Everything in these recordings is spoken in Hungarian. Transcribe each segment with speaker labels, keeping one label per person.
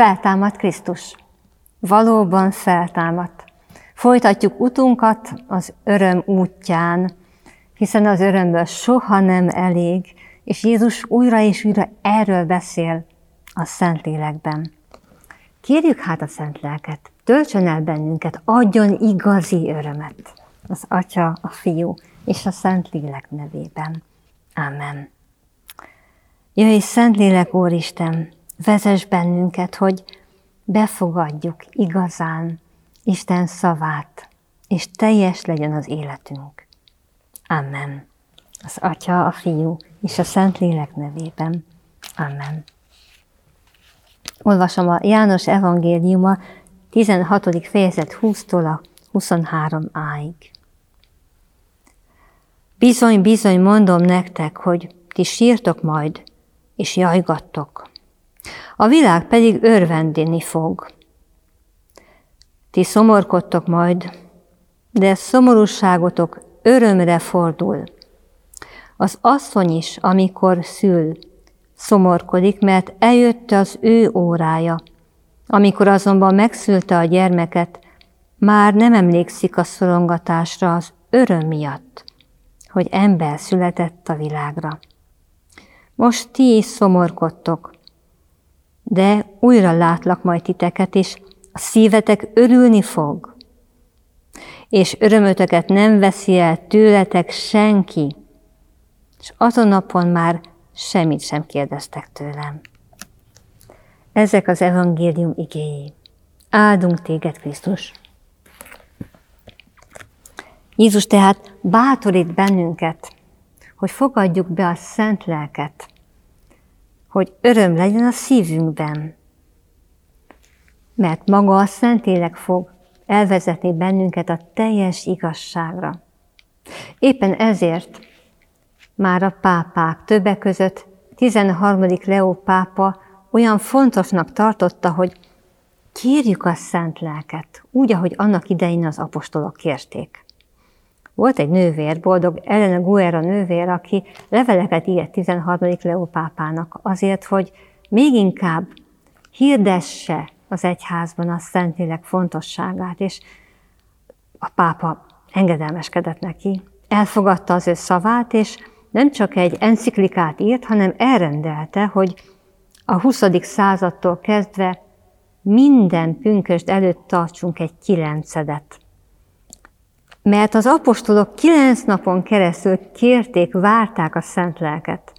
Speaker 1: Feltámad Krisztus. Valóban feltámadt. Folytatjuk utunkat az öröm útján, hiszen az örömből soha nem elég, és Jézus újra és újra erről beszél a Szentlélekben. Kérjük hát a Szent Lelket, töltsön el bennünket, adjon igazi örömet az Atya, a Fiú és a Szent Lélek nevében. Amen. Jöjj, Szentlélek Úristen, vezess bennünket, hogy befogadjuk igazán Isten szavát, és teljes legyen az életünk. Amen. Az Atya, a Fiú és a Szent Lélek nevében. Amen. Olvasom a János evangéliuma 16. fejezet 20-tól a 23 áig. Bizony, bizony mondom nektek, hogy ti sírtok majd, és jajgattok. A világ pedig örvendeni fog. Ti szomorkodtok majd, de szomorúságotok örömre fordul. Az asszony is, amikor szül, szomorkodik, mert eljött az ő órája. Amikor azonban megszülte a gyermeket, már nem emlékszik a szorongatásra az öröm miatt, hogy ember született a világra. Most ti is szomorkodtok, de újra látlak majd titeket, és a szívetek örülni fog, és örömötöket nem veszi el tőletek senki, és azon napon már semmit sem kérdeztek tőlem. Ezek az evangélium igéi. Áldunk téged, Krisztus! Jézus tehát bátorít bennünket, hogy fogadjuk be a szent lelket, hogy öröm legyen a szívünkben, mert maga a Szentlélek fog elvezetni bennünket a teljes igazságra. Éppen ezért már a pápák többek között 13. Leó pápa olyan fontosnak tartotta, hogy kérjük a szent lelket, úgy, ahogy annak idején az apostolok kérték. Volt egy nővér, boldog Elena Guerra nővér, aki leveleket írt 13. Leó pápának azért, hogy még inkább hirdesse az egyházban a Szentlélek fontosságát, és a pápa engedelmeskedett neki, elfogadta az ő szavát, és nem csak egy enciklikát írt, hanem elrendelte, hogy a 20. századtól kezdve minden pünköst előtt tartsunk egy kilencedet. Mert az apostolok kilenc napon keresztül kérték, várták a szent lelket.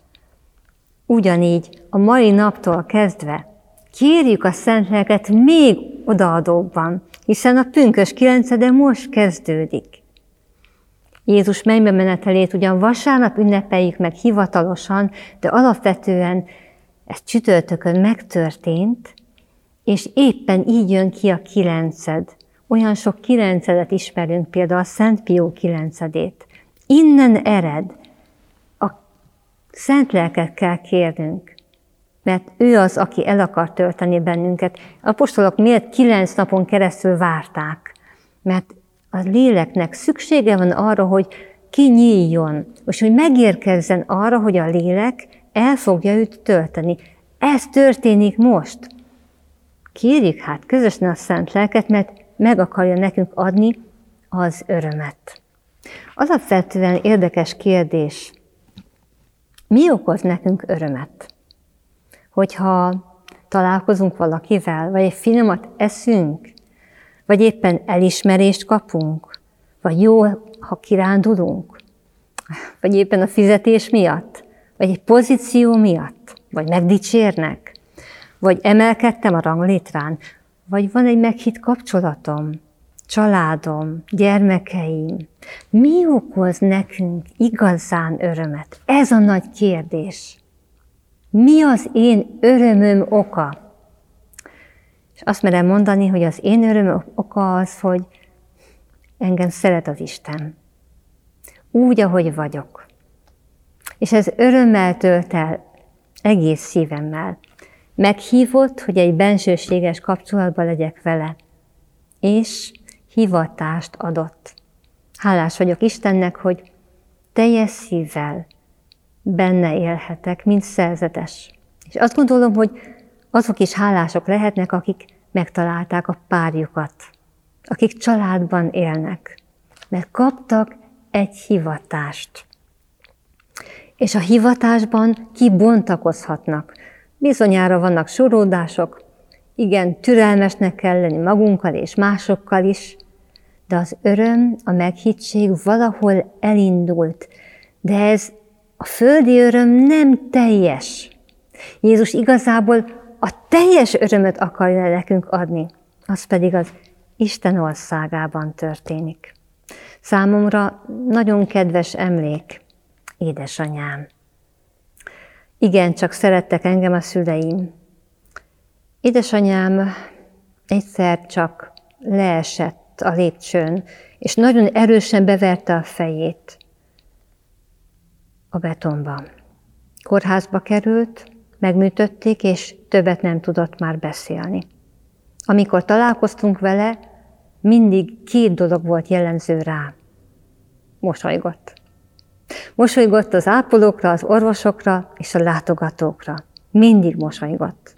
Speaker 1: Ugyanígy a mai naptól kezdve kérjük a szent lelket még odaadóbban, hiszen a pünkös kilencede most kezdődik. Jézus mennybe menetelét ugyan vasárnap ünnepeljük meg hivatalosan, de alapvetően ez csütörtökön megtörtént, és éppen így jön ki a kilenced. Olyan sok kilencedet ismerünk, például a Szent Pió kilencedét. Innen ered. A szent lelket kell kérnünk, mert ő az, aki el akar tölteni bennünket. A apostolok miért kilenc napon keresztül várták? Mert a léleknek szüksége van arra, hogy kinyíljon, és hogy megérkezzen arra, hogy a lélek el fogja őt tölteni. Ez történik most. Kérjük hát közösen a szent lelket, mert meg akarja nekünk adni az örömet. Alapvetően érdekes kérdés. Mi okoz nekünk örömet? Hogyha találkozunk valakivel, vagy egy finomat eszünk, vagy éppen elismerést kapunk? Vagy jó, ha kirándulunk? Vagy éppen a fizetés miatt? Vagy egy pozíció miatt? Vagy megdicsérnek? Vagy emelkedtem a ranglétrán? Vagy van egy meghitt kapcsolatom? Családom, gyermekeim. Mi okoz nekünk igazán örömet? Ez a nagy kérdés. Mi az én örömöm oka? És azt merem mondani, hogy az én öröm oka az, hogy engem szeret az Isten. Úgy, ahogy vagyok. És ez örömmel tölt el, egész szívemmel. Meghívott, hogy egy bensőséges kapcsolatban legyek vele. És hivatást adott. Hálás vagyok Istennek, hogy teljes szívvel benne élhetek, mint szerzetes. És azt gondolom, hogy azok is hálások lehetnek, akik megtalálták a párjukat, akik családban élnek, mert kaptak egy hivatást. És a hivatásban kibontakozhatnak. Bizonyára vannak soródások, igen, türelmesnek kell lenni magunkkal és másokkal is, de az öröm, a meghittség valahol elindult, de ez a földi öröm nem teljes. Jézus igazából a teljes örömöt akarja nekünk adni, az pedig az Isten országában történik. Számomra nagyon kedves emlék, édesanyám. Igen, csak szerettek engem a szüleim. Édesanyám egyszer csak leesett a lépcsőn, és nagyon erősen beverte a fejét a betonba. Kórházba került, megműtötték, és többet nem tudott már beszélni. Amikor találkoztunk vele, mindig két dolog volt jellemző rá. Mosolygott. Mosolygott az ápolókra, az orvosokra és a látogatókra. Mindig mosolygott.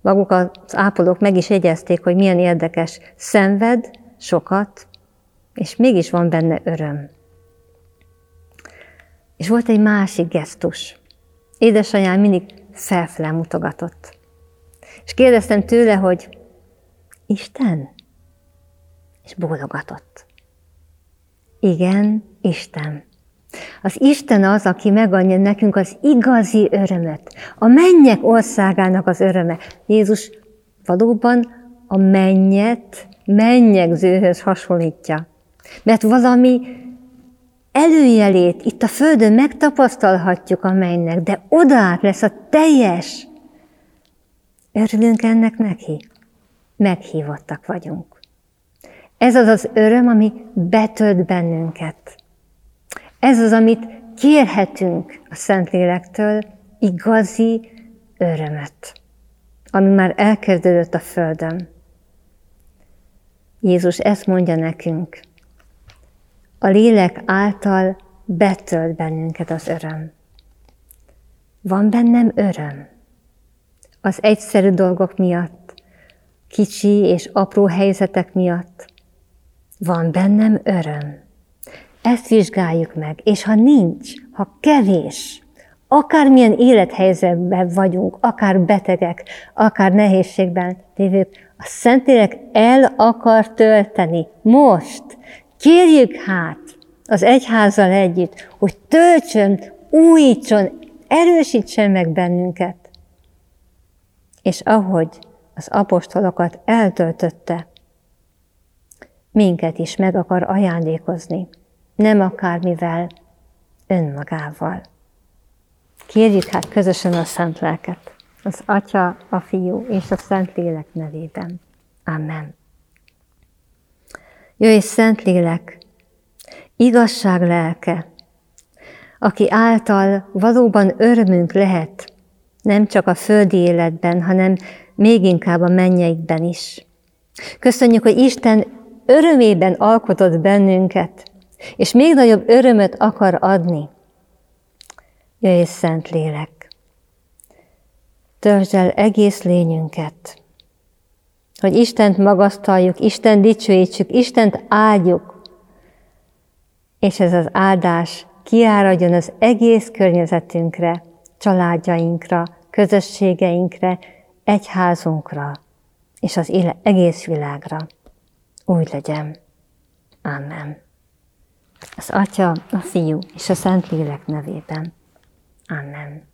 Speaker 1: Maguk az ápolók meg is jegyezték, hogy milyen érdekes, szenved sokat, és mégis van benne öröm. És volt egy másik gesztus. Édesanyám mindig felfelé mutogatott. És kérdeztem tőle, hogy Isten? És bólogatott. Igen, Isten. Az Isten az, aki megadja nekünk az igazi örömet, a mennyek országának az öröme. Jézus valóban a mennyet mennyegzőhöz hasonlítja. Mert valami előjelét itt a Földön megtapasztalhatjuk a mennynek, de odaát lesz a teljes. Örülünk ennek neki? Meghívottak vagyunk. Ez az az öröm, ami betölt bennünket. Ez az, amit kérhetünk a Szentlélektől, igazi örömet, ami már elkezdődött a Földön. Jézus ezt mondja nekünk. A lélek által betölt bennünket az öröm. Van bennem öröm. Az egyszerű dolgok miatt, kicsi és apró helyzetek miatt. Van bennem öröm. Ezt vizsgáljuk meg, és ha nincs, ha kevés, akármilyen élethelyzetben vagyunk, akár betegek, akár nehézségben lévők, a Szentlélek el akar tölteni most. Kérjük hát az egyházzal együtt, hogy töltsön, újítson, erősítsen meg bennünket. És ahogy az apostolokat eltöltötte, minket is meg akar ajándékozni nem akármivel, önmagával. Kérjük hát közösen a Szent Lelket, az Atya, a Fiú és a Szent Lélek nevében. Amen. Jöjj, Szent Lélek, igazság lelke, aki által valóban örömünk lehet, nem csak a földi életben, hanem még inkább a mennyeikben is. Köszönjük, hogy Isten örömében alkotott bennünket, és még nagyobb örömöt akar adni. Jöjj, Szent Lélek! Törzsd el egész lényünket, hogy Istent magasztaljuk, Isten dicsőítsük, Istent áldjuk, és ez az áldás kiáradjon az egész környezetünkre, családjainkra, közösségeinkre, egyházunkra, és az egész világra. Úgy legyen. Amen. Az Atya, a Fiú és a Szentlélek nevében. Amen.